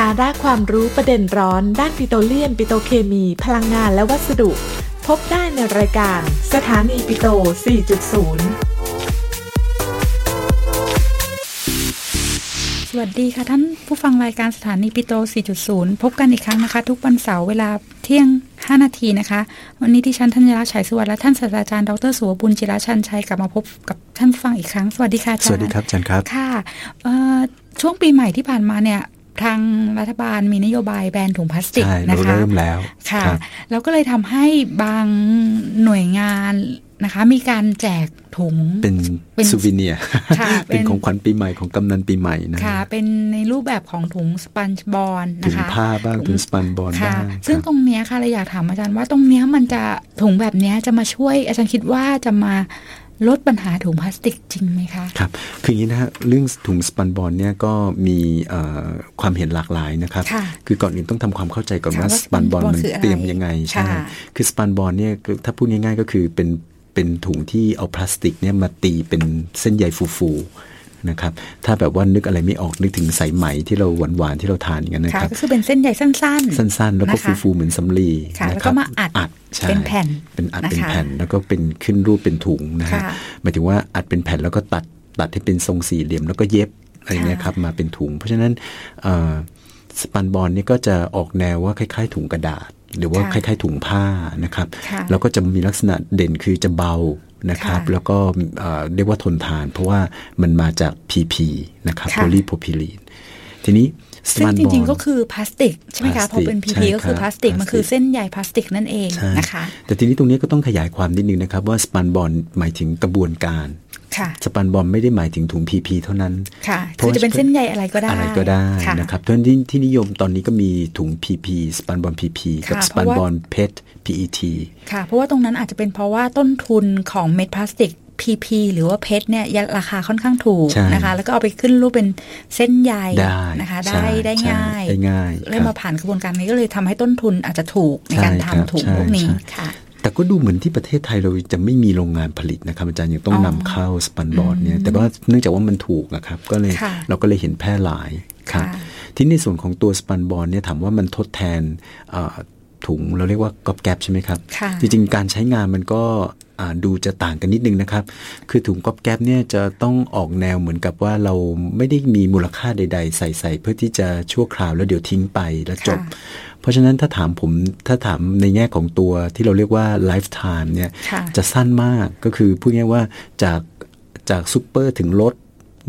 สาระความรู้ประเด็นร้อน ด้านปิโตรเลียม ปิโตรเคมี พลังงานและวัสดุ พบได้ในรายการสถานีปิโต 4.0 สวัสดีค่ะท่านผู้ฟังรายการสถานีปิโต 4.0 พบกันอีกครั้งนะคะ ทุกวันเสาร์เวลาเที่ยง 5 นาทีนะคะ วันนี้ที่ฉันธัญรักษ์ฉายสวัสดิ์และท่านศาสตราจารย์ดรสุวบุญจิรชันชัยกลับมาพบกับท่านผู้ฟังอีกครั้ง สวัสดีค่ะอาจารย์สวัสดีครับอาจารย์ครับค่ะช่วงปีใหม่ที่ผ่านมาเนี่ย ทางรัฐบาลมีนโยบายแบนถุงพลาสติกนะคะเริ่มแล้วค่ะ แล้วก็เลยทำให้บางหน่วยงานนะคะ มีการแจกถุงเป็นซูวิเนียเป็นของขวัญปีใหม่ของกำนันปีใหม่นะค่ะ เป็นในรูปแบบของถุงสปันบอลนะคะถุงผ้าบ้างถุงสปันบอลบ้างซึ่งตรงเนี้ยค่ะเราอยากถามอาจารย์ว่าตรงเนี้ยมันจะถุงแบบเนี้ยจะมาช่วยอาจารย์คิดว่าจะมา ลดปัญหาถุงพลาสติกจริงไหมคะ ครับ คืออย่างนี้นะฮะเรื่องถุงสปันบอลเนี่ยก็มีความเห็นหลากหลายนะครับ คือก่อนอื่นต้องทำความเข้าใจก่อนว่าสปันบอลมันเตรียมยังไงใช่คือสปันบอลเนี่ยถ้าพูดง่ายๆก็คือเป็นเป็นถุงที่เอาพลาสติกเนี่ยมาตีเป็นเส้นใยฟูๆ นะครับ ถ้าแบบว่านึกอะไรไม่ออกนึกถึงสายไหมที่เราหวานๆที่เราทานอย่างนั้นนะครับก็คือเป็นเส้นใยสั้น ๆ สั้น ๆ แล้วก็ฟูๆเหมือนสำลีแล้วก็มาอัดอัดเป็นแผ่นเป็นอัดเป็นแผ่นแล้วก็เป็นขึ้นรูปเป็นถุงนะฮะหมายถึงว่าอัดเป็นแผ่นแล้วก็ตัดตัดให้เป็นทรงสี่เหลี่ยมแล้วก็เย็บอะไรเงี้ยครับมาเป็นถุง เพราะฉะนั้นสปันบอลนี่ก็จะออกแนวว่าคล้าย ๆ ถุงกระดาษ หรือว่าคล้าย ๆ ถุงผ้านะครับแล้วก็จะมีลักษณะเด่นคือจะเบา นะครับ แล้วก็เรียกว่าทนทาน เพราะว่ามันมาจาก PP นะครับโพลีโพพิลีนทีนี้ ซึ่งจริง ๆ ก็คือพลาสติก ใช่ไหมคะพอเป็น PP ก็คือพลาสติก มันคือเส้นใยพลาสติกนั่นเองนะคะ แต่ทีนี้ตรงนี้ก็ต้องขยายความนิดนึงนะครับ ว่าสปันบอลหมายถึงกระบวนการสปันบอลไม่ได้หมายถึงถุง PP เท่านั้นค่ะคือจะเป็นเส้นใยอะไรก็ได้อะไรก็ได้นะครับเพราะที่ที่นิยมตอนนี้ก็มีถุง PP สปันบอล PP กับสปันบอลเพช PET ค่ะเพราะว่าตรงนั้นอาจจะเป็นเพราะว่าต้นทุนของเม็ดพลาสติก PP หรือว่าเพชรเนี่ยราคาค่อนข้างถูกนะคะ แล้วก็เอาไปขึ้นรูปเป็นเส้นใยนะคะ ได้ได้ง่ายได้ง่ายเลยมาผ่านกระบวนการนี้ก็เลยทำให้ต้นทุนอาจจะถูกในการทำถุงพวกนี้ค่ะแต่ก็ดูเหมือนที่ประเทศไทยเราจะไม่มีโรงงานผลิตนะครับอาจารย์ยังต้องนำเข้าสปันบอร์ดเนี่ยแต่ว่าเนื่องจากว่ามันถูกนะครับ ก็เลยเราก็เลยเห็นแพร่หลายครับที่ในส่วนของตัวสปันบอร์ดเนี่ยถามว่ามันทดแทน ถุง เราเรียกว่าก๊อบแก๊บใช่ไหมครับ จริงๆ การใช้งานมันก็ดูจะต่างกันนิดนึงนะครับ คือถุงก๊อบแก๊บเนี่ยจะต้องออกแนวเหมือนกับว่าเราไม่ได้มีมูลค่าใด ๆ ใส่ใส่เพื่อที่จะชั่วคราวแล้วเดี๋ยวทิ้งไปแล้วจบ เพราะฉะนั้นถ้าถามผมถ้าถามในแง่ของตัวที่เราเรียกว่า lifetime เนี่ยจะสั้นมากก็คือพูดง่ายว่าจากจากซูเปอร์ถึงรถ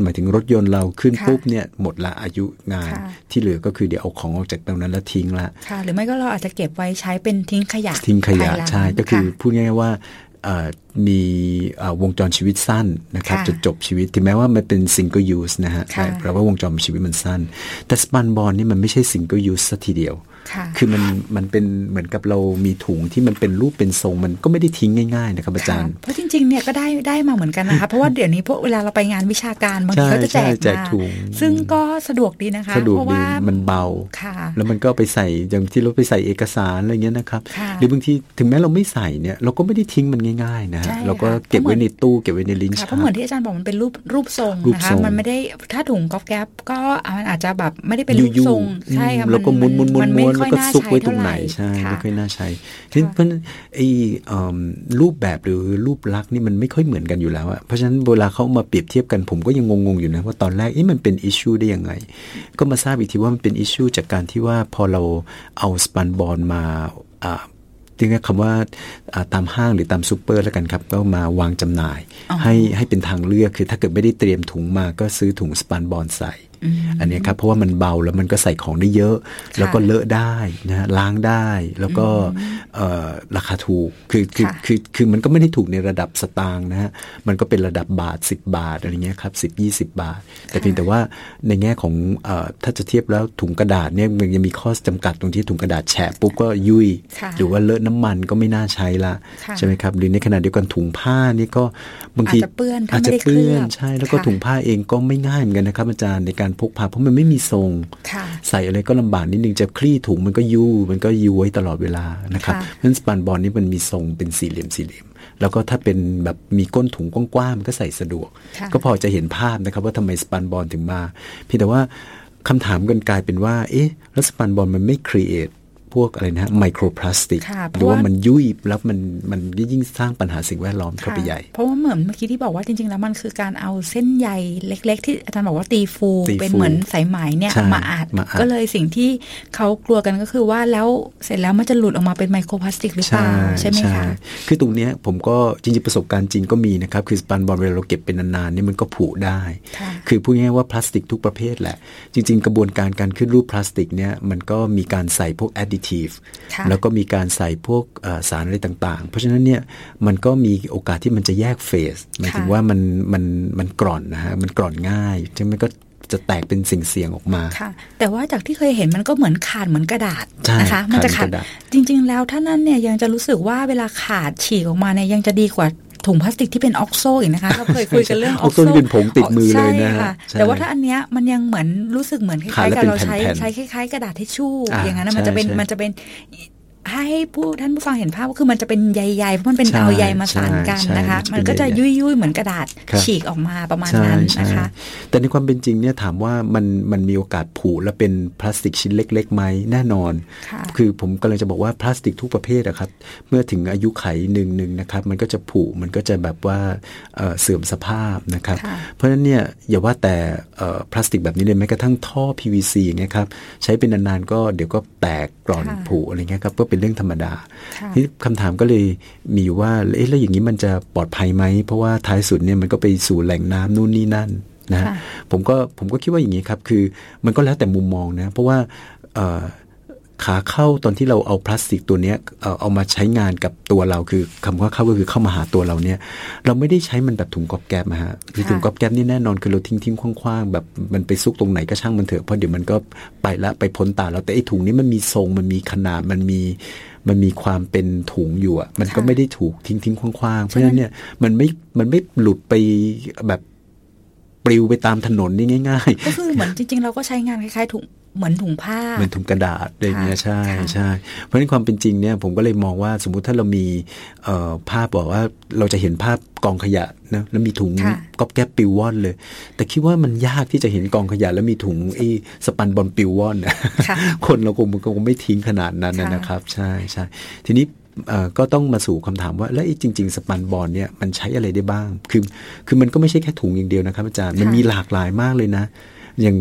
หมายถึงรถยนต์เราขึ้นปุ๊บเนี่ยหมดละอายุงานที่เหลือก็คือเดี๋ยวเอาของออกจากตรงนั้นแล้วทิ้งละค่ะ หรือไม่ก็เราอาจจะเก็บไว้ใช้เป็นทิ้งขยะ ทิ้งขยะใช่ก็คือพูดง่ายๆว่ามีวงจรชีวิตสั้นนะครับจะจบชีวิตถึงแม้ว่ามันเป็น single use นะฮะเพราะว่าวงจรชีวิตมันสั้น แต่สปันบอลนี่มันไม่ใช่ single use สัทีเดียว คือมันมันเป็นเหมือนกับเรามีถุงที่มันเป็นรูปเป็นทรงมันก็ไม่ได้ทิ้งง่ายๆนะครับอาจารย์ เพราะจริงๆเนี่ยก็ได้ได้มาเหมือนกันนะคะเพราะว่าเดี๋ยวนี้พวกเวลาเราไปงานวิชาการบางทีเขาจะแจกมาซึ่งก็สะดวกดีนะคะเพราะว่ามันเบา แล้วมันก็ไปใส่อย่างที่เราไปใส่เอกสารอะไรเงี้ยนะครับหรือบางทีถึงแม้เราไม่ใส่เนี่ยเราก็ไม่ได้ทิ้งมันง่าย ๆ นะเราก็เก็บไว้ในตู้เก็บไว้ในลิ้นชักเพราะเหมือนที่อาจารย์บอกมันเป็นรูปรูปทรงนะคะมันไม่ได้ถ้าถุงกอล์ฟแก๊ปก็มันอาจจะแบบไม่ได้เป็นรูปทรงใช่ค่ะแล้วก็มุนมุนมุนมุนแล้วก็ซุกไว้ตรงไหนใช่ไม่ค่อยน่าใช้เพราะไอ้รูปแบบหรือรูปลักษณ์นี่มันไม่ค่อยเหมือนกันอยู่แล้วอะเพราะฉะนั้นเวลาเขามาเปรียบเทียบกันผมก็ยังงงๆอยู่นะว่าตอนแรกเอ๊ะมันเป็นอิชชูได้ยังไง ก็มาทราบอีกทีว่ามันเป็นอิชชูจากการที่ว่าพอเราเอาสปันบอลมาจริงๆคำว่าตามห้างหรือตามซูเปอร์แล้วกันครับ ก็มาวางจำหน่าย ให้ให้เป็นทางเลือกคือถ้าเกิดไม่ได้เตรียมถุงมาก็ซื้อถุงสปันบอลใส่ อันนี้ครับเพราะว่ามันเบาแล้วมันก็ใส่ของได้เยอะ แล้วก็เลอะได้นะล้างได้แล้วก็ราคาถูกคือคือคือคือมันก็ไม่ได้ถูกในระดับสตางค์นะฮะมันก็เป็นระดับบาท 10 บาทอะไรเงี้ยครับสิบยี่สิบาท แต่เพียงแต่ว่าในแง่ของถ้าจะเทียบแล้วถุงกระดาษเนี่ยมันยังมีข้อจำกัดตรงที่ถุงกระดาษแฉะปุ๊บก็ยุ่ย หรือว่าเลอะน้ำมันก็ไม่น่าใช้ละใช่ไหมครับหรือในขณะเดียวกันถุงผ้านี่ก็บางทีอาจจะเปื้อนอาจจะเปื้อนใช่แล้วก็ถุงผ้าเองก็ไม่ง่ายเหมือนกันนะครับอาจารย์ในการพกพาเพราะมันไม่มีทรงใส่อะไรก็ลำบากนิดนึงจะคลี่ถุงมันก็ยูมันก็ยูไว้ตลอดเวลานะครับเพราะฉะนั้นสปันบอลนี่มันมีทรงเป็นสี่เหลี่ยมสี่เหลี่ยมแล้วก็ถ้าเป็นแบบมีก้นถุงกว้างๆมันก็ใส่สะดวก ก็พอจะเห็นภาพนะครับว่าทำไมสปันบอลถึงมาเพียงแต่ว่าคำถามกันกลายเป็นว่า เอ๊ะแล้วสปันบอลมันไม่ครีเอท พวกอะไรนะไมโครพลาสติกหรือว่ามันยุ่ยแล้วมันมันยิ่งสร้างปัญหาสิ่งแวดล้อมเข้าไปใหญ่ เพราะว่าเหมือนเมื่อกี้ที่บอกว่าจริง ๆ แล้วมันคือการเอาเส้นใยเล็ก ๆ ที่อาจารย์บอกว่าตีฟู เป็นเหมือนสายไหมเนี่ยมาอัดก็เลยสิ่งที่เขากลัวกันก็คือว่าแล้วเสร็จแล้วมันจะหลุดออกมาเป็นไมโครพลาสติกหรือเปล่าใช่ไหมคะคือตรงเนี้ยผมก็จริงๆประสบการณ์จริงก็มีนะครับคือสปันบอลเวลาเราเก็บเป็นนานๆนี่มันก็ผุได้ คือพูดง่ายๆว่าพลาสติกทุกประเภทแหละ จริง ๆ กระบวนการการขึ้นรูปพลาสติกเนี่ยมันก็มีการใส่พวกแอดดิทีฟแล้วก็มีการใส่พวกสารอะไรต่าง ๆ เพราะฉะนั้นเนี่ยมันก็มีโอกาสที่มันจะแยกเฟสหมายถึงว่ามันมันมันกร่อนนะฮะมันกร่อนง่ายใช่ไหมก็จะแตกเป็นสิ่งเสียงออกมาค่ะ แต่ว่าจากที่เคยเห็นมันก็เหมือนขาดเหมือนกระดาษนะคะ มันจะขาดจริง ๆ แล้วถ้านั้นเนี่ยยังจะรู้สึกว่าเวลาขาดฉีกออกมาเนี่ยยังจะดีกว่า ถุงพลาสติกที่เป็นออกโซอีกนะคะเราเคยคุยกันเรื่องออกโซเป็นผงติดมือเลยนะะแต่ว่าถ้าอันเนี้ยมันยังเหมือนรู้สึกเหมือนคล้ายๆกับเราใช้ใช้คล้ายๆกระดาษทิชชู่อย่างนั้นมันจะเป็นมันจะเป็น ให้ผู้ท่านผู้ฟังเห็นภาพก็คือมันจะเป็นใยๆเพราะมันเป็นเอาใยมาสานกันนะคะ มันก็จะยุ่ยๆเหมือนกระดาษฉีกออกมาประมาณนั้นนะคะ แต่ในความเป็นจริงเนี่ยถามว่ามันมันมีโอกาสผุและเป็นพลาสติกชิ้นเล็กๆไหมแน่นอน คือผมกำลังจะบอกว่าพลาสติกทุกประเภทอะครับ เมื่อถึงอายุไขหนึ่งหนึ่งนะครับ มันก็จะผุมันก็จะแบบว่าเสื่อมสภาพนะครับ เพราะฉะนั้นเนี่ยอย่าว่าแต่พลาสติกแบบนี้เลยแม้กระทั่งท่อ PVC อย่างเงี้ยครับใช้เป็นนานๆก็เดี๋ยวก็แตกกร่อนผุอะไรเงี้ยครับก็เป็นเรื่องธรรมดาที่คำถามก็เลยมีอยู่ว่าเอ๊ะแล้วอย่างนี้มันจะปลอดภัยไหม เพราะว่าท้ายสุดเนี่ยมันก็ไปสู่แหล่งน้ำนู่นนี่นั่นนะผมก็ผมก็คิดว่าอย่างนี้ครับ คือมันก็แล้วแต่มุมมองนะ เพราะว่า ขาเข้าตอนที่เราเอาพลาสติกตัวนี้เอามาใช้งานกับตัวเราคือคำว่าเข้าก็คือเข้ามาหาตัวเราเนี่ย เราไม่ได้ใช้มันแบบถุงก๊อบแก๊บนะฮะคือถุงก๊อบแก๊บนี่แน่นอนคือเราทิ้งทิ้งคว้างๆแบบมันไปซุกตรงไหนก็ช่างมันเถอะเพราะเดี๋ยวมันก็ไปละไปพ้นตาเราแต่ไอ้ถุงนี้มันมีทรงมันมีขนาดมันมีมันมีความเป็นถุงอยู่อะมันก็ไม่ได้ถูกทิ้งทิ้งคว้างๆเพราะฉะนั้นเนี่ยมันไม่มันไม่หลุดไปแบบปลิวไปตามถนนนี่ง่าย ๆ ก็คือเหมือนจริงๆ เราก็ใช้งานคล้ายๆถุง เหมือนถุงผ้า เหมือนถุงกระดาษอะไรเงี้ยใช่ใช่เพราะฉะนั้นความเป็นจริงเนี่ยผมก็เลยมองว่าสมมุติถ้าเรามีภาพบอกว่าเราจะเห็นภาพกองขยะนะแล้วมีถุงก๊อบแก๊บปิวว่อนเลย แต่คิดว่ามันยากที่จะเห็นกองขยะแล้วมีถุงไอ้สปันบอลปิวว่อนคนเราคงคงไม่ทิ้งขนาดนั้นนะครับ ใช่ใช่ทีนี้ก็ต้องมาสู่คำถามว่าแล้วจริง ๆ สปันบอลเนี่ยมันใช้อะไรได้บ้าง คือคือมันก็ไม่ใช่แค่ถุงอย่างเดียวนะครับอาจารย์มันมีหลากหลายมากเลยนะ อย่าง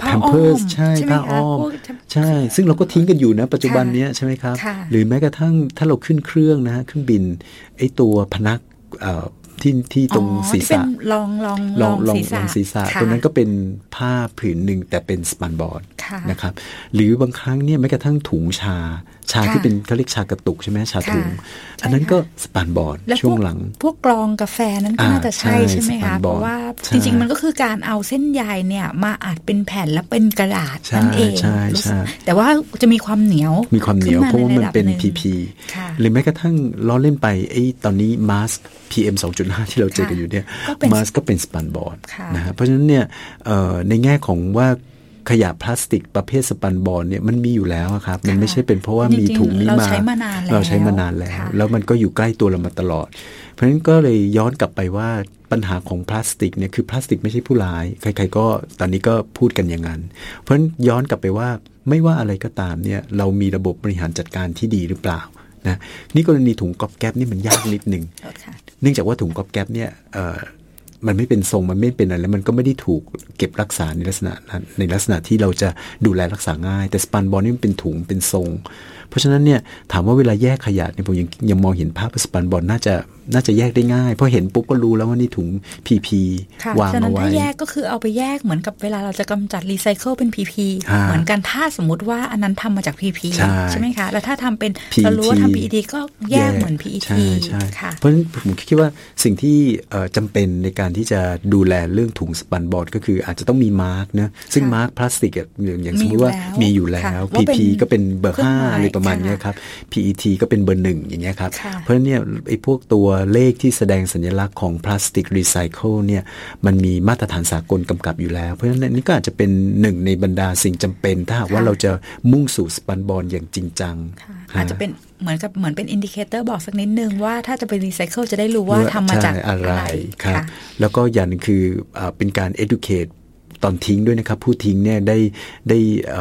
แพมเพิร์สใช่ผ้าอ้อมใช่ ซึ่งเราก็ทิ้งกันอยู่นะปัจจุบันนี้ใช่ไหมครับ หรือแม้กระทั่งถ้าเราขึ้นเครื่องนะเครื่องบินไอ้ตัวพนัก ที่ที่ตรงศีรษะลองลองลองลองศีรษะตรงนั้นก็เป็นผ้าผืนหนึ่งแต่เป็นสปันบอร์ดนะครับ หรือบางครั้งเนี่ยแม้กระทั่งถุงชา ชาที่เป็นเขาเรียกชากระตุกใช่ไหมชาถุง อันนั้นก็สปานบอร์ดช่วงหลัง พวกกรองกาแฟนั้นก็น่าจะใช่ใช่ไหมคะเพราะว่าจริง ๆ มันก็คือการเอาเส้นใยเนี่ยมาอัดเป็นแผ่นแล้วเป็นกระดาษนั่นเองแต่ว่าจะมีความเหนียว มีความเหนียวเพราะว่ามันเป็นพีพีหรือแม้กระทั่งล้อเล่นไปไอ้ตอนนี้มาส PM 2.5ที่เราเจอกันอยู่เนี่ยมาสก็เป็นสปันบอร์ดนะฮะเพราะฉะนั้นเนี่ยในแง่ของว่าขยะพลาสติกประเภทสปันบอลเนี่ยมันมีอยู่แล้วครับ มันไม่ใช่เป็นเพราะว่ามีถุงนี้มาเราใช้มานานแล้ว แล้วมันก็อยู่ใกล้ตัวเรามาตลอด เพราะฉะนั้นก็เลยย้อนกลับไปว่าปัญหาของพลาสติกเนี่ยคือพลาสติกไม่ใช่ผู้ร้าย ใคร ๆ ก็ตอนนี้ก็พูดกันอย่างนั้น เพราะฉะนั้นย้อนกลับไปว่าไม่ว่าอะไรก็ตามเนี่ยเรามีระบบบริหารจัดการที่ดีหรือเปล่านะนี่กรณีถุงก๊อบแก๊บนี่มันยากนิดหนึ่ง เนื่องจากว่าถุงก๊อบแก๊บเนี่ยมันไม่เป็นทรงมันไม่เป็นอะไรแล้วมันก็ไม่ได้ถูกเก็บรักษาในลักษณะในลักษณะที่เราจะดูแลรักษาง่าย แต่สปันบอลนี่มันเป็นถุงเป็นทรง เพราะฉะนั้นเนี่ยถามว่าเวลาแยกขยะเนี่ยผมยังยังมองเห็นภาพสปันบอลน่าจะ น่าจะแยกได้ง่าย เพราะเห็นปุ๊บก็รู้แล้วว่านี่ถุงพีพีวางเอาไว้ถ้าแยกก็คือเอาไปแยกเหมือนกับเวลาเราจะกำจัดรีไซเคิลเป็น PP เหมือนกันถ้าสมมติว่าอันนั้นทำมาจาก PP ใช่ไหมคะ แล้วถ้าทำเป็นเรารู้ว่าทำ PE ก็แยกเหมือน PE ค่ะเพราะฉะนั้นผมคิดว่าสิ่งที่จำเป็นในการที่จะดูแลเรื่องถุง spunbond ก็คืออาจจะต้องมี mark นะซึ่ง mark พลาสติกอย่างสมมติว่ามีอยู่แล้ว PP ก็เป็นเบอร์ห้าอะไรประมาณนี้ครับ PET ก็เป็นเบอร์หนึ่งอย่างเงี้ยครับเพราะฉะนั้นเนี่ยไอ้พวกตัวเลขที่แสดงสัญลักษณ์ของพลาสติกรีไซเคิลเนี่ยมันมีมาตรฐานสากลกำกับอยู่แล้ว เพราะฉะนั้นนี่ก็อาจจะเป็นหนึ่งในบรรดาสิ่งจำเป็น ถ้าหากว่าเราจะมุ่งสู่ spunbond อย่างจริงจัง อาจจะเป็นเหมือนกับเหมือนเป็น indicator บอกสักนิดนึงว่าถ้าจะไปรีไซเคิลจะได้รู้ว่าทำมาจากอะไรครับแล้วก็อย่างนึงคือเป็นการ educate ตอนทิ้งด้วยนะครับ ผู้ทิ้งเนี่ยได้ได้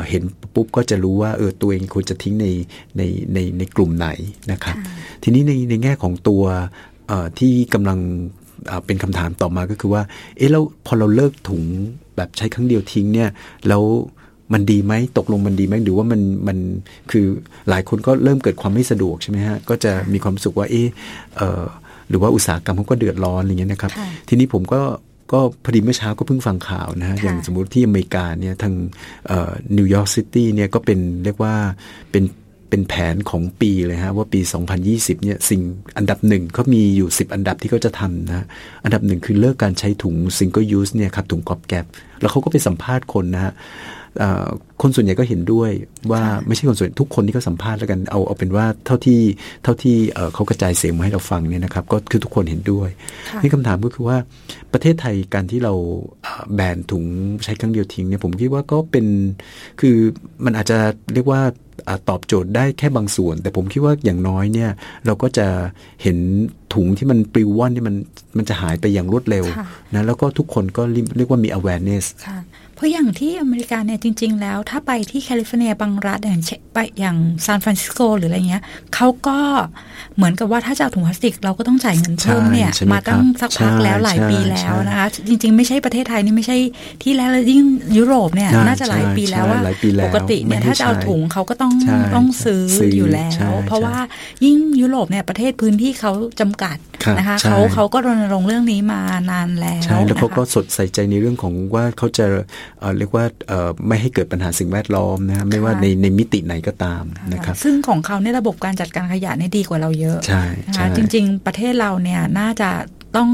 เห็นปุ๊บก็จะรู้ว่าเออตัวเองควรจะทิ้งในในในในกลุ่มไหนนะครับ ทีนี้ในในแง่ของตัวที่กำลังเป็นคำถามต่อมาก็คือว่า เอ๊ะแล้วพอเราเลิกถุงแบบใช้ครั้งเดียวทิ้งเนี่ยแล้วมันดีไหมตกลงมันดีไหมหรือว่ามันมันคือหลายคนก็เริ่มเกิดความไม่สะดวกใช่ไหมฮะก็จะมีความรู้สึกว่าเออหรือว่าอุตสาหกรรมเขาก็เดือดร้อนอะไรเงี้ยนะครับ ทีนี้ผมก็ ก็พอดีเมื่อเช้าก็เพิ่งฟังข่าวนะฮะอย่างสมมุติที่อเมริกาเนี่ยทางนิวยอร์กซิตี้เนี่ยก็เป็นเรียกว่าเป็นเป็นแผนของปีเลยฮะว่าปี 2020 เนี่ยสิ่งอันดับหนึ่งเขามีอยู่ 10 อันดับที่เขาจะทำนะอันดับหนึ่งคือเลิกการใช้ถุง single use เนี่ยครับถุงก๊อบแก๊บแล้วเขาก็ไปสัมภาษณ์คนนะฮะ คนส่วนใหญ่ก็เห็นด้วยว่าไม่ใช่คนส่วนทุกคนที่เขาสัมภาษณ์แล้วกันเอาเอาเป็นว่าเท่าที่เท่าที่เขากระจายเสียงมาให้เราฟังเนี่ยนะครับ ก็คือทุกคนเห็นด้วยนี่คำถามก็คือว่าประเทศไทยการที่เราแบนถุงใช้ครั้งเดียวทิ้งเนี่ยผมคิดว่าก็เป็นคือมันอาจจะเรียกว่าตอบโจทย์ได้แค่บางส่วน แต่ผมคิดว่าอย่างน้อยเนี่ย เราก็จะเห็นถุงที่มันปลิวว่อนที่มันมันจะหายไปอย่างรวดเร็วนะแล้วก็ทุกคนก็เรียกว่ามี awareness เพราะอย่างที่อเมริกาเนี่ยจริง ๆ แล้ว ถ้าไปที่แคลิฟอร์เนียบางรัฐอย่างไปอย่างซานฟรานซิสโกหรืออะไรเงี้ยเขาก็เหมือนกับว่าถ้าจะเอาถุงพลาสติก เราก็ต้องจ่ายเงินเพิ่มเนี่ย มาตั้งสักพักแล้วหลายปีแล้วนะคะจริง ๆ ไม่ใช่ประเทศไทยนี่ไม่ใช่ที่แล้วยิ่งยุโรปเนี่ยน่าจะหลายปีแล้วว่าปกติเนี่ยถ้าจะเอาถุงเขาก็ต้องต้องซื้ออยู่แล้ว เพราะว่ายิ่งยุโรปเนี่ยประเทศพื้นที่เขาจำกัด นะคะเขาเขาก็รณรงค์เรื่องนี้มานานแล้วใช่แล้วเขาก็สดใส่ใจในเรื่องของว่าเขาจะเรียกว่าไม่ให้เกิดปัญหาสิ่งแวดล้อมนะไม่ว่าในในมิติไหนก็ตามนะครับซึ่งของเขาในระบบการจัดการขยะนี่ดีกว่าเราเยอะใช่นะคะจริง ๆ ประเทศเราเนี่ยน่าจะต้อง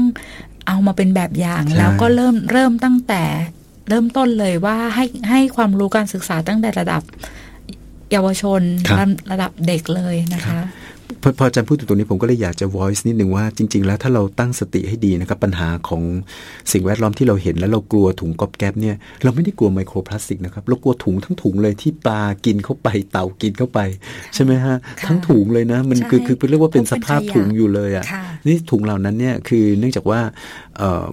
เอามาเป็นแบบอย่าง แล้วก็เริ่มเริ่มตั้งแต่เริ่มต้นเลยว่าให้ให้ความรู้การศึกษาตั้งแต่ระดับเยาวชนระดับเด็กเลยนะคะ พอพออาจารย์พูดถึงตรงนี้ผมก็เลยอยากจะ voice นิดหนึ่งว่าจริง ๆ แล้วถ้าเราตั้งสติให้ดีนะครับ ปัญหาของสิ่งแวดล้อมที่เราเห็นแล้วเรากลัวถุงก๊อบแก๊บเนี่ยเราไม่ได้กลัวไมโครพลาสติกนะครับ เรากลัวถุงทั้งถุงเลยที่ปลากินเข้าไปเต่ากินเข้าไป ใช่ไหมฮะ ทั้งถุงเลยนะ มันคือคือเรียกว่าเป็นสภาพถุงอยู่เลยอะนี่ถุงเหล่านั้นเนี่ยคือเนื่องจากว่าเอ่อ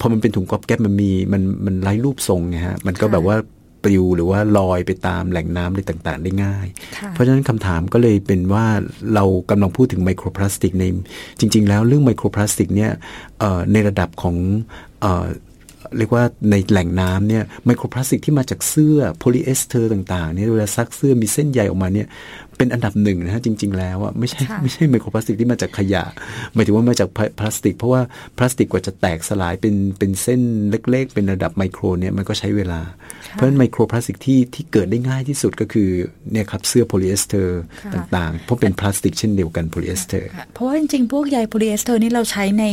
พอมันเป็นถุงก๊อบแก๊บมันมีมันมันไร้รูปทรงไงฮะมันก็แบบว่า ปลิวหรือว่าลอยไปตามแหล่งน้ำอะไรต่างๆ ได้ง่าย เพราะฉะนั้นคำถามก็เลยเป็นว่าเรากำลังพูดถึงไมโครพลาสติกในจริง ๆ แล้วเรื่องไมโครพลาสติกเนี่ยในระดับของเรียกว่าในแหล่งน้ำเนี่ยไมโครพลาสติกที่มาจากเสื้อโพลีเอสเตอร์ต่างๆเนี่ยเวลาซักเสื้อมีเส้นใยออกมาเนี่ย เป็นอันดับหนึ่งนะฮะจริง ๆ แล้วอะไม่ใช่ไม่ใช่ไมโครพลาสติกที่มาจากขยะหมายถึงว่ามาจากพลาสติก เพราะว่าพลาสติกกว่าจะแตกสลายเป็นเป็นเส้นเล็ก ๆ เป็นระดับไมโครเนี่ยมันก็ใช้เวลา เพราะฉะนั้นไมโครพลาสติกที่ที่เกิดได้ง่ายที่สุดก็คือเนี่ยครับเสื้อโพลีเอสเตอร์ต่างๆ เพราะเป็นพลาสติกเช่นเดียวกันโพลีเอสเตอร์เพราะว่าจริงๆ พวกใยโพลีเอสเตอร์นี่เราใช้ใน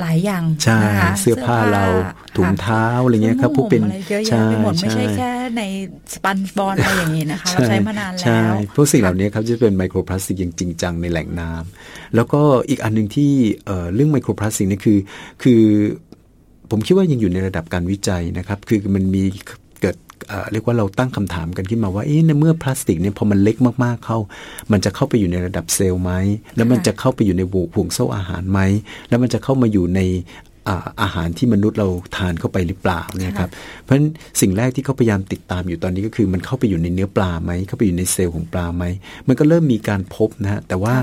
หลายอย่างใช่เสื้อผ้าเราถุงเท้าอะไรเงี้ยครับพวกเป็นใช่ไม่ใช่แค่ในสปันบอลอะไรอย่างนี้นะคะเราใช้มานานแล้วพวกสิ่งเหล่านี้ครับจะเป็นไมโครพลาสติกอย่างจริงจังในแหล่งน้ำแล้วก็อีกอันหนึ่งที่เรื่องไมโครพลาสติกนี่คือ คือผมคิดว่ายังอยู่ในระดับการวิจัยนะครับ คือมันมีเกิดเรียกว่าเราตั้งคำถามกันขึ้นมาว่าเอ๊ะในเมื่อพลาสติกเนี่ยพอมันเล็กมากๆเข้า มันจะเข้าไปอยู่ในระดับเซลล์ไหมแล้วมันจะเข้าไปอยู่ในห่วงโซ่อาหารไหมแล้วมันจะเข้ามาอยู่ใน อาหารที่มนุษย์เราทานเข้าไปหรือเปล่าเนี่ยครับ เพราะฉะนั้นสิ่งแรกที่เขาพยายามติดตามอยู่ตอนนี้ก็คือ มันเข้าไปอยู่ในเนื้อปลาไหมเข้าไปอยู่ในเซลล์ของปลาไหมมันก็เริ่มมีการพบนะฮะแต่ว่า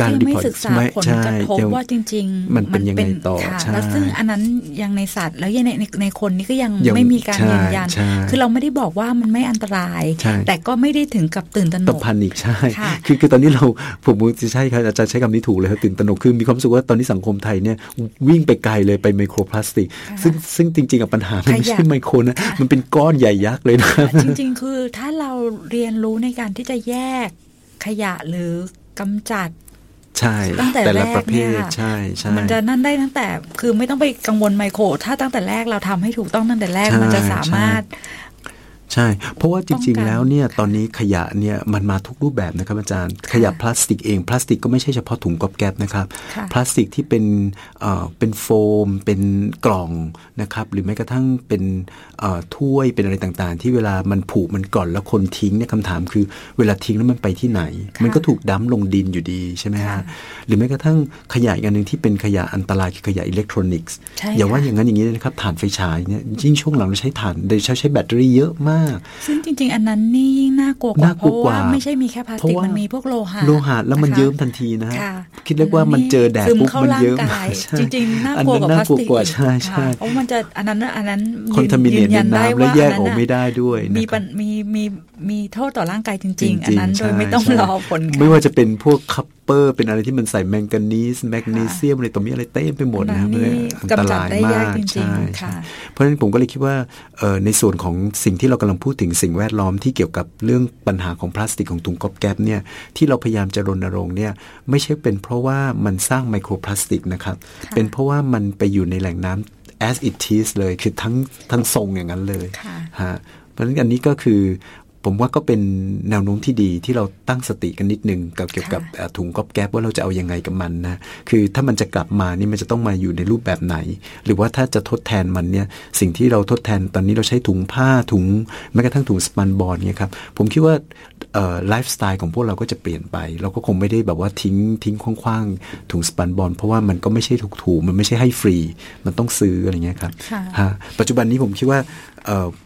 การรีพอร์ตไม่ใช่ว่าจริง ๆ มันเป็นยังไงต่อใช่แล้วซึ่งอันนั้นยังในสัตว์แล้วยังในในคนนี่ก็ยังไม่มีการยืนยัน คือเราไม่ได้บอกว่ามันไม่อันตราย แต่ก็ไม่ได้ถึงกับตื่นตระหนกพันอีกใช่คือคือตอนนี้เราผมจะใช่ครับอาจารย์ใช้คำนี้ถูกเลยครับตื่นตระหนกคือมีความรู้สึกว่าตอนนี้สังคมไทยเนี่ยวิ่งไปไกลเลยไปไมโครพลาสติก ซึ่งซึ่งจริง ๆ กับปัญหามันไม่ใช่ไมโครนะ มันเป็นก้อนใหญ่ยักษ์เลยนะ จริง ๆ คือถ้าเราเรียนรู้ในการที่จะแยกขยะหรือกำจัดใช่ตั้งแต่แรกเนี่ยใช่ใช่มันจะนั่นได้ตั้งแต่คือไม่ต้องไปกังวลไมโคร ถ้าตั้งแต่แรกเราทำให้ถูกต้องตั้งแต่แรกมันจะสามารถ ใช่ เพราะว่าจริง ๆ แล้วเนี่ยตอนนี้ขยะเนี่ยมันมาทุกรูปแบบนะครับอาจารย์ ขยะพลาสติกเอง พลาสติกก็ไม่ใช่เฉพาะถุงกอบแก๊บนะครับ พลาสติกที่เป็นเอ่อเป็นโฟม เป็นกล่องนะครับ หรือแม้กระทั่งเป็นเอ่อถ้วยเป็นอะไรต่างๆ ที่เวลามันผุมันกร่อนแล้วคนทิ้งเนี่ยคำถามคือเวลาทิ้งแล้วมันไปที่ไหน มันก็ถูก dump ลงดินอยู่ดีใช่ไหมฮะหรือแม้กระทั่งขยะอีกอันหนึ่งที่เป็นขยะอันตรายคือขยะอิเล็กทรอนิกส์อย่าว่าอย่างนั้นอย่างนี้นะครับถ่านไฟฉายเนี่ยยิ่งช่วงหลังเราใช้ถ่านโดยใช้ใช้แบตเตอรี่เยอะมากซึ่งจริง ๆ อันนั้นนี่ยิ่งน่ากลัวกว่าเพราะว่าไม่ใช่มีแค่พลาสติกมันมีพวกโลหะโลหะแล้วมันเยิ้มทันทีนะฮะคิดเรียกว่ามันเจอแดดปุ๊บมันเยิ้มจริงๆน่ากลัวกว่าพลาสติกใช่ใช่เพราะมันจะอันนั้นอันนั้น contaminate ในน้ำและแยกออกไม่ได้ด้วยมีมีมีมีโทษต่อร่างกายจริง ๆ อันนั้นโดยไม่ต้องรอผลไม่ว่าจะเป็นพวก copper เป็นอะไรที่มันใส่แมงกานีสแมกนีเซียมอะไรตัวนี้อะไรเต็มไปหมดนะเลยอันตรายมากใช่เพราะฉะนั้นผมก็เลยคิดว่าในส่วนของสิ่งที่เรากำลังพูดถึงสิ่งแวดล้อมที่เกี่ยวกับเรื่องปัญหาของพลาสติกของถุงก๊อบแก๊บเนี่ยที่เราพยายามจะรณรงค์เนี่ยไม่ใช่เป็นเพราะว่ามันสร้างไมโครพลาสติกนะครับเป็นเพราะว่ามันไปอยู่ในแหล่งน้ำ as it is เลยคือทั้งทั้งทรงอย่างนั้นเลยฮะเพราะฉะนั้นอันนี้ก็คือ ผมว่าก็เป็นแนวโน้มที่ดีที่เราตั้งสติกันนิดนึงกับเกี่ยวกับถุงก๊อบแก๊บว่าเราจะเอาอยัางไงกับมันนะคือถ้ามันจะกลับมานี่มันจะต้องมาอยู่ในรูปแบบไหน หรือว่าถ้าจะทดแทนมันเนี่ยสิ่งที่เราทดแทนตอนนี้เราใช้ถุงผ้าถุงแม้กระทั่งถุงสปันบอลเนี่ยครับผมคิดว่าไลฟ์สไตล์ของพวกเราก็จะเปลี่ยนไป เราก็คงไม่ได้แบบว่าทิ้งทิ้งคว้างๆถุงสปันบอลเพราะว่ามันก็ไม่ใช่ถูกถูมันไม่ใช่ให้ฟรี มันต้องซื้ออะไรเงี้ยครับปัจจุบันนี้ผมคิดว่า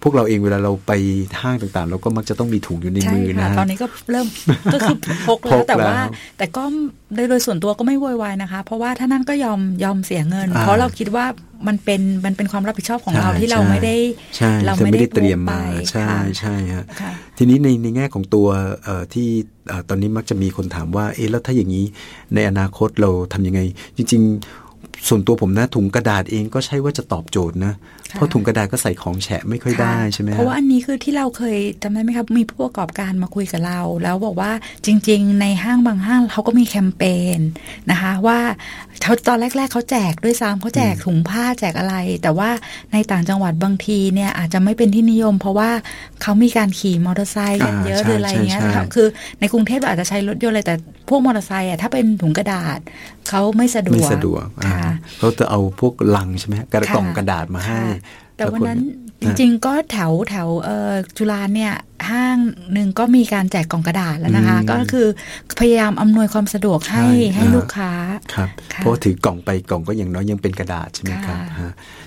พวกเราเองเวลาเราไปห้างต่างๆ เราก็มักจะต้องมีถุงอยู่ในมือนะตอนนี้ก็เริ่มก็คือพกแล้วแต่ว่า แต่ก็โดยส่วนตัวก็ไม่โวยวายนะคะ เพราะว่าถ้านั่นก็ยอมยอมเสียเงิน เพราะเราคิดว่ามันเป็นมันเป็นความรับผิดชอบของเราที่เราไม่ได้เราไม่ได้เตรียมมาใช่ใช่ฮะทีนี้ในในแง่ของตัวที่ตอนนี้มักจะมีคนถามว่าเอ๊ะแล้วถ้าอย่างนี้ในอนาคตเราทำยังไง จริง ๆ ส่วนตัวผมนะถุงกระดาษเองก็ใช่ว่าจะตอบโจทย์นะ เพราะถุงกระดาษก็ใส่ของแฉะไม่ค่อยได้ใช่ไหมเพราะว่าอันนี้คือที่เราเคยจำได้ไหมครับ มีผู้ประกอบการมาคุยกับเรา แล้วบอกว่าจริง ๆ ในห้างบางห้างเขาก็มีแคมเปญนะคะ ว่าเขาตอนแรก ๆเขาแจกด้วยซ้ำเขาแจกถุงผ้าแจกอะไร แต่ว่าในต่างจังหวัดบางทีเนี่ยอาจจะไม่เป็นที่นิยม เพราะว่าเขามีการขี่มอเตอร์ไซค์กันเยอะหรืออะไรเงี้ยคือในกรุงเทพเราอาจจะใช้รถยนต์เลยแต่พวกมอเตอร์ไซค์อะถ้าเป็นถุงกระดาษเขาไม่สะดวกไม่สะดวกเขาจะเอาพวกลังใช่ไหมกระกล่องกระดาษมาให้ แต่วันนั้นจริงๆ ก็แถวแถวจุฬาเนี่ยห้างหนึ่งก็มีการแจกกล่องกระดาษแล้วนะคะ ก็คือพยายามอำนวยความสะดวกให้ให้ลูกค้าครับเพราะถือกล่องไปกล่องก็อย่างน้อยยังเป็นกระดาษใช่ไหมครับ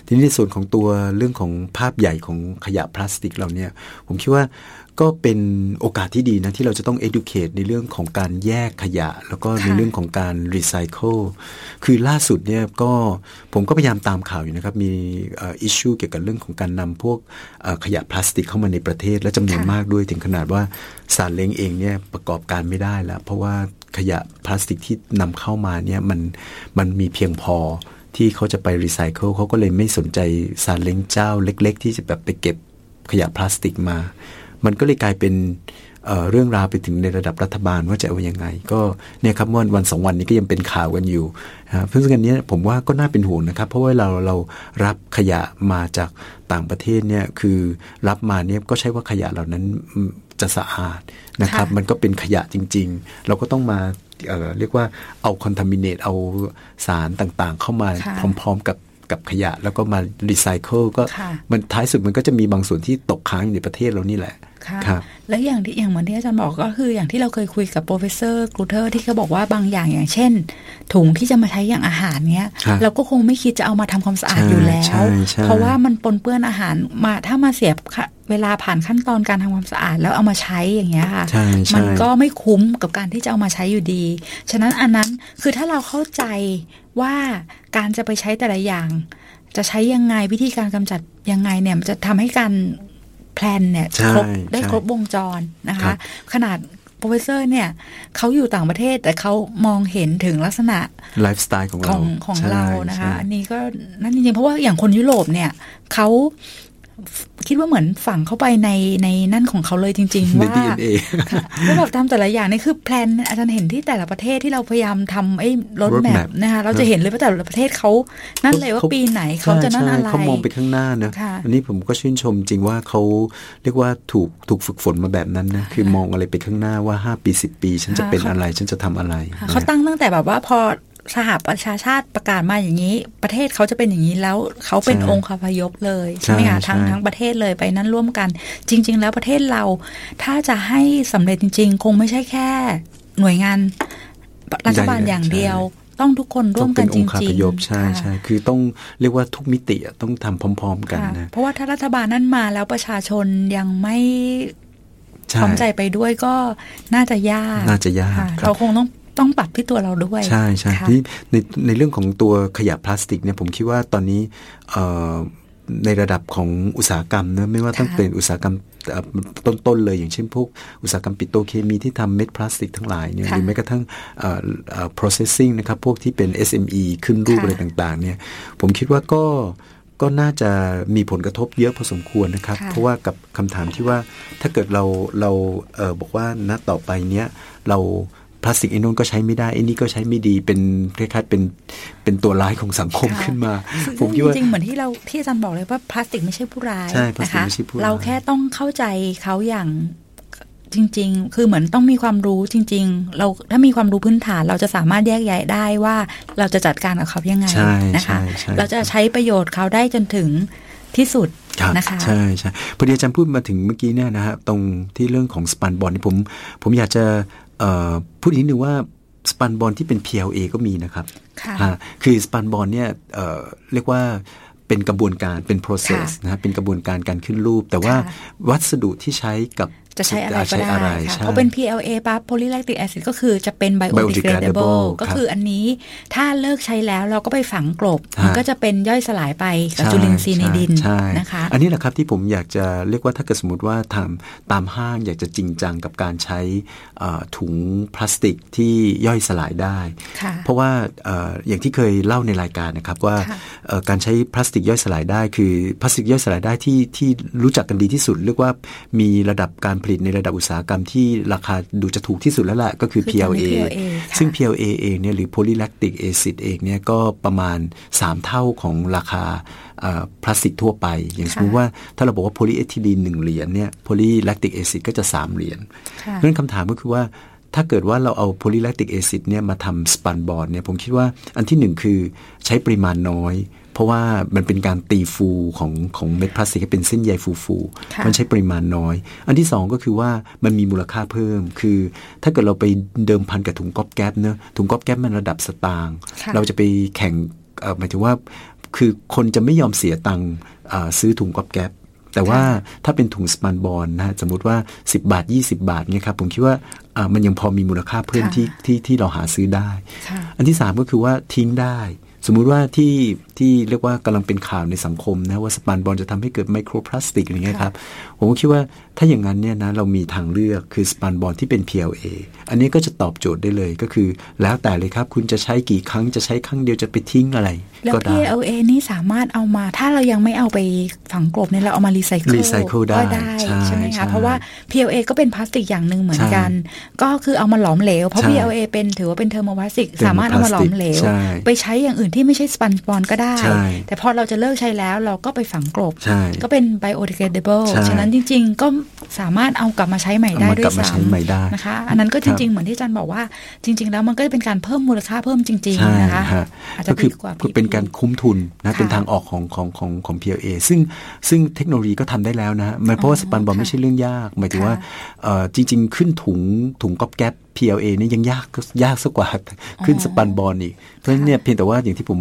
ทีนี้ในส่วนของตัวเรื่องของภาพใหญ่ของขยะพลาสติกเราเนี่ย ผมคิดว่า ก็เป็นโอกาสที่ดีนะ ที่เราจะต้อง educate ในเรื่องของการแยกขยะ แล้วก็ในเรื่องของการ recycle คือล่าสุดเนี่ยก็ผมก็พยายามตามข่าวอยู่นะครับ มีอิชชูเกี่ยวกับเรื่องของการนำพวกขยะพลาสติกเข้ามาในประเทศ และจำนวนมากด้วยถึงขนาดว่าซาเล้งเองเนี่ยประกอบการไม่ได้แล้ว เพราะว่าขยะพลาสติกที่นำเข้ามาเนี่ยมันมันมีเพียงพอที่เขาจะไปรีไซเคิลเขาก็เลยไม่สนใจซาเล้งเจ้าเล็ก ๆ ที่จะแบบไปเก็บขยะพลาสติกมา มันก็เลยกลายเป็นเเรื่องราวไปถึงในระดับรัฐบาลว่าจะเอาอยัางไง ก็เนี่ยครับวันวันสองวันนี้ก็ยังเป็นข่าวกันอยู่เพราะฉะนั้นนี้ผมว่าก็น่าเป็นห่วงนะครับ เพราะว่าเราเรารับขยะมาจากต่างประเทศเนี่ยคือรับมาเนี่ยก็ใช่ว่าขยะเหล่านั้นจะสะอาดนะครับ มันก็เป็นขยะจริง ๆ เราก็ต้องมาเเรียกว่าเอา contaminate เอาสารต่างๆ เข้ามาพร้อม ๆ กับกับขยะแล้วก็มารีไซเคิลก็มันท้ายสุดมันก็จะมีบางส่วนที่ตกค้างอยู่ในประเทศเรานี่แหละ ครับและอย่างที่อย่างเหมือนที่อาจารย์บอกก็คืออย่างที่เราเคยคุยกับ professor กรูเทอร์ที่เขาบอกว่าบางอย่างอย่างเช่น ถุงที่จะมาใช้อย่างอาหารเนี้ย เราก็คงไม่คิดจะเอามาทำความสะอาดอยู่แล้ว เพราะว่ามันปนเปื้อนอาหารมาถ้ามาเสียบเวลาผ่านขั้นตอนการทำความสะอาดแล้วเอามาใช้อย่างเงี้ยค่ะ มันก็ไม่คุ้มกับการที่จะเอามาใช้อยู่ดี ฉะนั้นอันนั้นคือถ้าเราเข้าใจว่าการจะไปใช้แต่ละอย่าง จะใช้ยังไงวิธีการกำจัดยังไงเนี่ยจะทำให้การ แพลนเนี่ยครบได้ครบวงจรนะคะ ขนาด professor เนี่ยเขาอยู่ต่างประเทศแต่เขามองเห็นถึงลักษณะไลฟ์สไตล์ของเราของของเรานะคะ อันนี้ก็นั่นจริงๆเพราะว่าอย่างคนยุโรปเนี่ยเขา คิดว่าเหมือนฝังเข้าไปในในนั่นของเขาเลยจริง ๆ ว่าว่าแบบทำแต่ละอย่างนี่คือ plan อาจารย์เห็นที่แต่ละประเทศที่เราพยายามทำไอ้ roadmap นะคะเราจะเห็นเลยว่าแต่ละประเทศเขานั่นเลยว่าปีไหนเขาจะนั่นอะไรเขามองไปข้างหน้านะอันนี้ผมก็ชื่นชมจริงว่าเขาเรียกว่าถูกถูกฝึกฝนมาแบบนั้นนะคือมองอะไรไปข้างหน้าว่า 5 ปี 10 ปี ฉันจะเป็นอะไรฉันจะทำอะไรเขาตั้งตั้งแต่แบบว่าพอ สหประชาชาติประกาศมาอย่างนี้ ประเทศเขาจะเป็นอย่างนี้แล้วเขาเป็นองค์คาพยพเลยใช่ไหมคะทั้งทั้งประเทศเลยไปนั่นร่วมกัน จริง ๆ แล้วประเทศเรา ถ้าจะให้สำเร็จจริง ๆ คงไม่ใช่แค่ หน่วยงานรัฐบาลอย่างเดียวต้องทุกคนร่วมกันจริงๆใช่ใช่คือต้องเรียกว่าทุกมิติต้องทำพร้อม ๆ กันนะเพราะว่าถ้ารัฐบาลนั้นมาแล้วประชาชนยังไม่พร้อมใจไปด้วยก็น่าจะยากน่าจะยากเราคงต้อง ต้องปรับที่ตัวเราด้วย ใช่ใช่ที่ในในเรื่องของตัวขยะพลาสติกเนี่ยผมคิดว่าตอนนี้ในระดับของอุตสาหกรรมเนะไม่ว่าต้องเป็นอุตสาหกรรมต้นๆเลย อย่างเช่นพวกอุตสาหกรรมปิโตรเคมีที่ทำเม็ดพลาสติกทั้งหลายเนี่ยหรือแม้กระทั่ง processing นะครับพวกที่เป็น SME ขึ้นรูปอะไรต่างๆเนี่ยผมคิดว่าก็ก็น่าจะมีผลกระทบเยอะพอสมควรนะครับ เพราะว่ากับคำถามที่ว่าถ้าเกิดเราเราเออบอกว่าณต่อไปเนี้ยเรา พลาสติกไอ้นู้นก็ใช้ไม่ได้ไอ้นี่ก็ใช้ไม่ดีเป็นคล้ายๆเป็นเป็นตัวร้ายของสังคมขึ้นมาผมคิดว่าจริงเหมือนที่เราที่อาจารย์บอกเลยว่าพลาสติกไม่ใช่ผู้ร้ายนะคะเราแค่ต้องเข้าใจเขาอย่างจริง ๆ คือเหมือนต้องมีความรู้จริง ๆ เราถ้ามีความรู้พื้นฐาน เราจะสามารถแยกแยะได้ว่าเราจะจัดการกับเขายังไงนะคะเราจะใช้ประโยชน์เขาได้จนถึงที่สุดนะคะใช่ใช่พอดีอาจารย์พูดมาถึงเมื่อกี้เนี่ยนะฮะตรงที่เรื่องของสปันบอลนี่ผม ผมอยากจะ พูดอีกนิดนึงว่าสปันบอลที่เป็น PLA ก็มีนะครับคือสปันบอลเนี่ยเเรียกว่าเป็นกระบวนการเป็น process นะเป็นกระบวนการการขึ้นรูป แต่ว่าวัสดุที่ใช้กับ จะใช้อะไรก็ได้ค่ะเพราะเป็น PLA ปั๊บ polylactic acid ก็คือจะเป็น biodegradable ก็คืออันนี้ถ้าเลิกใช้แล้วเราก็ไปฝังกลบ มันก็จะเป็นย่อยสลายไปกับจุลินทรีย์ในดินนะคะ อันนี้แหละครับที่ผมอยากจะเรียกว่าถ้าเกิดสมมติว่าทำตามห้างอยากจะจริงจังกับการใช้ถุงพลาสติกที่ย่อยสลายได้ เพราะว่าอย่างที่เคยเล่าในรายการนะครับว่าการใช้พลาสติกย่อยสลายได้ คือพลาสติกย่อยสลายได้ที่ที่รู้จักกันดีที่สุด เรียกว่ามีระดับการผลิตในระดับอุตสาหกรรมที่ราคาดูจะถูกที่สุดแล้วแหละก็คือ PLA ซึ่ง PLA เองเนี่ยหรือ polylactic acid เองเนี่ยก็ประมาณ 3 เท่าของราคาพลาสติกทั่วไป อย่างสมมติว่าถ้าเราบอกว่าโพลีเอทิลีนหนึ่งเหรียญเนี่ย polylactic acid ก็จะ 3 เหรียญเพราะฉะนั้นคำถามก็คือว่าถ้าเกิดว่าเราเอา polylactic acid เนี่ยมาทำ spunbond เนี่ยผมคิดว่าอันที่หนึ่งคือใช้ปริมาณน้อย เพราะว่ามันเป็นการตีฟูของของเม็ดพลาสติกให้เป็นเส้นใยฟูฟูมันใช้ปริมาณน้อย อันที่สองก็คือว่ามันมีมูลค่าเพิ่ม คือถ้าเกิดเราไปเดิมพันกับถุงก๊อบแก๊บเนอะถุงก๊อบแก๊บมันระดับสตางค์เราจะไปแข่งหมายถึงว่าคือคนจะไม่ยอมเสียตังค์ซื้อถุงก๊อบแก๊บแต่ว่าถ้าเป็นถุงสปันบอลนะสมมติว่า 10 บาท 20 บาทเนี่ยครับผมคิดว่ามันยังพอมีมูลค่าเพิ่มที่ที่ที่เราหาซื้อได้ อันที่ 3 ก็คือว่าทิ้งได้ สมมุติว่าที่ที่เรียกว่ากำลังเป็นข่าวในสังคมนะว่า spunbond จะทำให้เกิดไมโครพลาสติกอย่างเงี้ยครับผมก็คิดว่าถ้าอย่างนั้นเนี่ยนะเรามีทางเลือกคือ spunbond ที่เป็น PLA อันนี้ก็จะตอบโจทย์ได้เลยก็คือ แล้วแต่เลยครับ คุณจะใช้กี่ครั้งจะใช้ครั้งเดียวจะไปทิ้งอะไรแล้ว PLA นี่สามารถเอามาถ้าเรายังไม่เอาไปฝังกลบเนี่ยเราเอามารีไซเคิลรีไซเคิลได้ใช่ไหมคะเพราะว่า PLA ก็เป็นพลาสติกอย่างหนึ่งเหมือนกัน ก็คือเอามาหลอมเหลวเพราะ PLA เป็นถือว่าเป็นเทอร์โมพลาสติกสามารถเอามาหลอมเหลว ไปใช้อย่างอื่นที่ไม่ใช่สปันบอลก็ได้ แต่พอเราจะเลิกใช้แล้วเราก็ไปฝังกลบ ก็เป็น biodegradable ฉะนั้นจริง ๆ ก็สามารถเอากลับมาใช้ใหม่ได้ด้วยซ้ำนะคะ อันนั้นก็จริง ๆ เหมือนที่อาจารย์บอกว่าจริง ๆ แล้วมันก็จะเป็นการเพิ่มมูลค่าเพิ่มจริง ๆ นะคะอาจจะดีกว่าเป็นการคุ้มทุนนะเป็นทางออกของของของของ PLA ซึ่งซึ่งเทคโนโลยีก็ทำได้แล้วนะเพราะว่าสปันบอลไม่ใช่เรื่องยาก หมายถึงว่าจริง ๆ ขึ้นถุงถุงก๊อบแก๊ป PLA นี่ยังยากยากสักกว่าขึ้นสปันบอลอีก เพราะฉะนั้นเนี่ยเพียงแต่ว่าอย่างที่ผม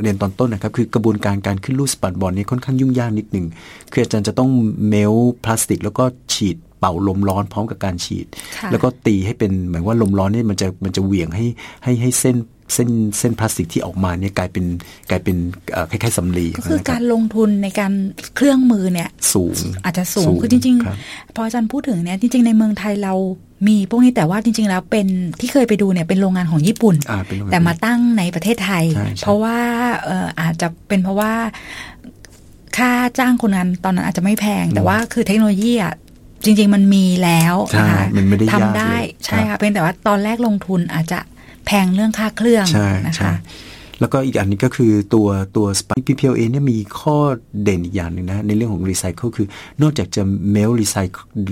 เรียนตอนต้นนะครับคือกระบวนการการขึ้นรูปสปันบอลนี่ค่อนข้างยุ่งยากนิดหนึ่งคืออาจารย์จะต้องเมลพลาสติก แล้วก็ฉีดเป่าลมร้อนพร้อมกับการฉีด แล้วก็ตีให้เป็นเหมือนว่าลมร้อนนี่มันจะมันจะเหวี่ยงให้ให้ให้เส้น เส้นเส้นพลาสติกที่ออกมาเนี่ยกลายเป็นกลายเป็นคล้ายๆสำลีก็คือการลงทุนในการเครื่องมือเนี่ยสูงอาจจะสูงคือจริง ๆ พออาจารย์พูดถึงเนี่ยจริง ๆ ในเมืองไทยเรามีพวกนี้แต่ว่าจริง ๆ แล้วเป็นที่เคยไปดูเนี่ยเป็นโรงงานของญี่ปุ่น แต่มาตั้งในประเทศไทย เพราะว่าอาจจะเป็นเพราะว่าค่าจ้างคนงานตอนนั้นอาจจะไม่แพง แต่ว่าคือเทคโนโลยีอะจริง ๆ มันมีแล้วนะคะมันไม่ได้ทำได้ใช่ค่ะเพียงแต่ว่าตอนแรกลงทุนอาจจะ แพงเรื่องค่าเครื่องนะคะแล้วก็อีกอันนี้ก็คือตัวตัว PPLA เนี่ยมีข้อเด่นอีกอย่างหนึ่งนะ ในเรื่องของรีไซเคิลคือนอกจากจะ melt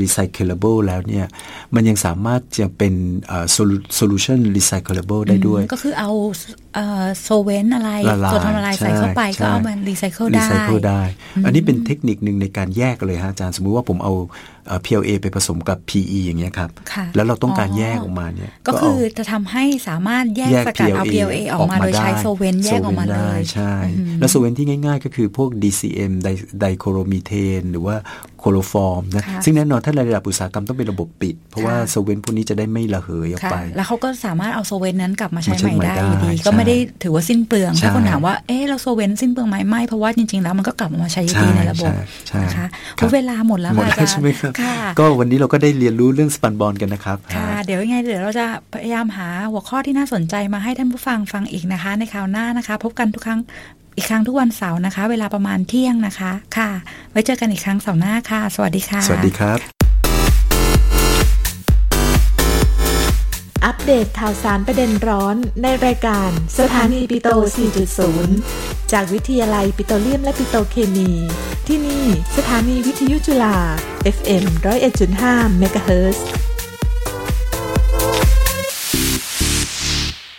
recyclable แล้วเนี่ย มันยังสามารถจะเป็น solution recyclable ได้ด้วย ก็คือเอาโซเวนอะไรตัวทำละลายใส่เข้าไปก็เอามารีไซเคิลได้ได้ อันนี้เป็นเทคนิคหนึ่งในการแยกเลยฮะอาจารย์สมมุติว่าผมเอา PLA ไปผสมกับ PE อย่างเงี้ยครับแล้วเราต้องการแยกออกมาเนี่ยก็คือจะทำให้สามารถแยกสกัดเอา PLA ออกมาโดยใช้ solvent แยกออกมาเลยใช่ แล้ว solvent ที่ง่าย ๆ ก็คือพวก DCM dichloromethane หรือว่า chloroform นะซึ่งแน่นอนถ้าในระดับอุตสาหกรรมต้องเป็นระบบปิด เพราะว่า solvent พวกนี้จะได้ไม่ระเหยออกไป แล้วเขาก็สามารถเอา solvent นั้นกลับมาใช้ใหม่ได้ดีก็ไม่ได้ถือว่าสิ้นเปลืองถ้าคนถามว่าเอ๊ะเรา solvent สิ้นเปลืองไหมไม่เพราะว่าจริงๆแล้วมันก็กลับมาใช้ดีในระบบนะคะเวลาหมดแล้วค่ะใช่ไหมครับก็วันนี้เราก็ได้เรียนรู้เรื่องสปันบอลกันนะครับค่ะเดี๋ยวยังไงเดี๋ยวเราจะพยายามหาหัวข้อที่น่าสนใจมาให้ท่านผู้ฟังฟังอีกนะคะ ในคราวหน้านะคะ พบกันทุกครั้ง อีกครั้งทุกวันเสาร์นะคะ เวลาประมาณเที่ยงนะคะ ค่ะ ไว้เจอกันอีกครั้งเสาร์หน้าค่ะ สวัสดีค่ะ สวัสดีครับ อัปเดตข่าวสารประเด็นร้อนในรายการสถานีปิโต 4.0 จากวิทยาลัยปิโตรเลียมและปิโตเคมี ที่นี่สถานีวิทยุจุฬา FM 101.5เมกะเฮิรตซ์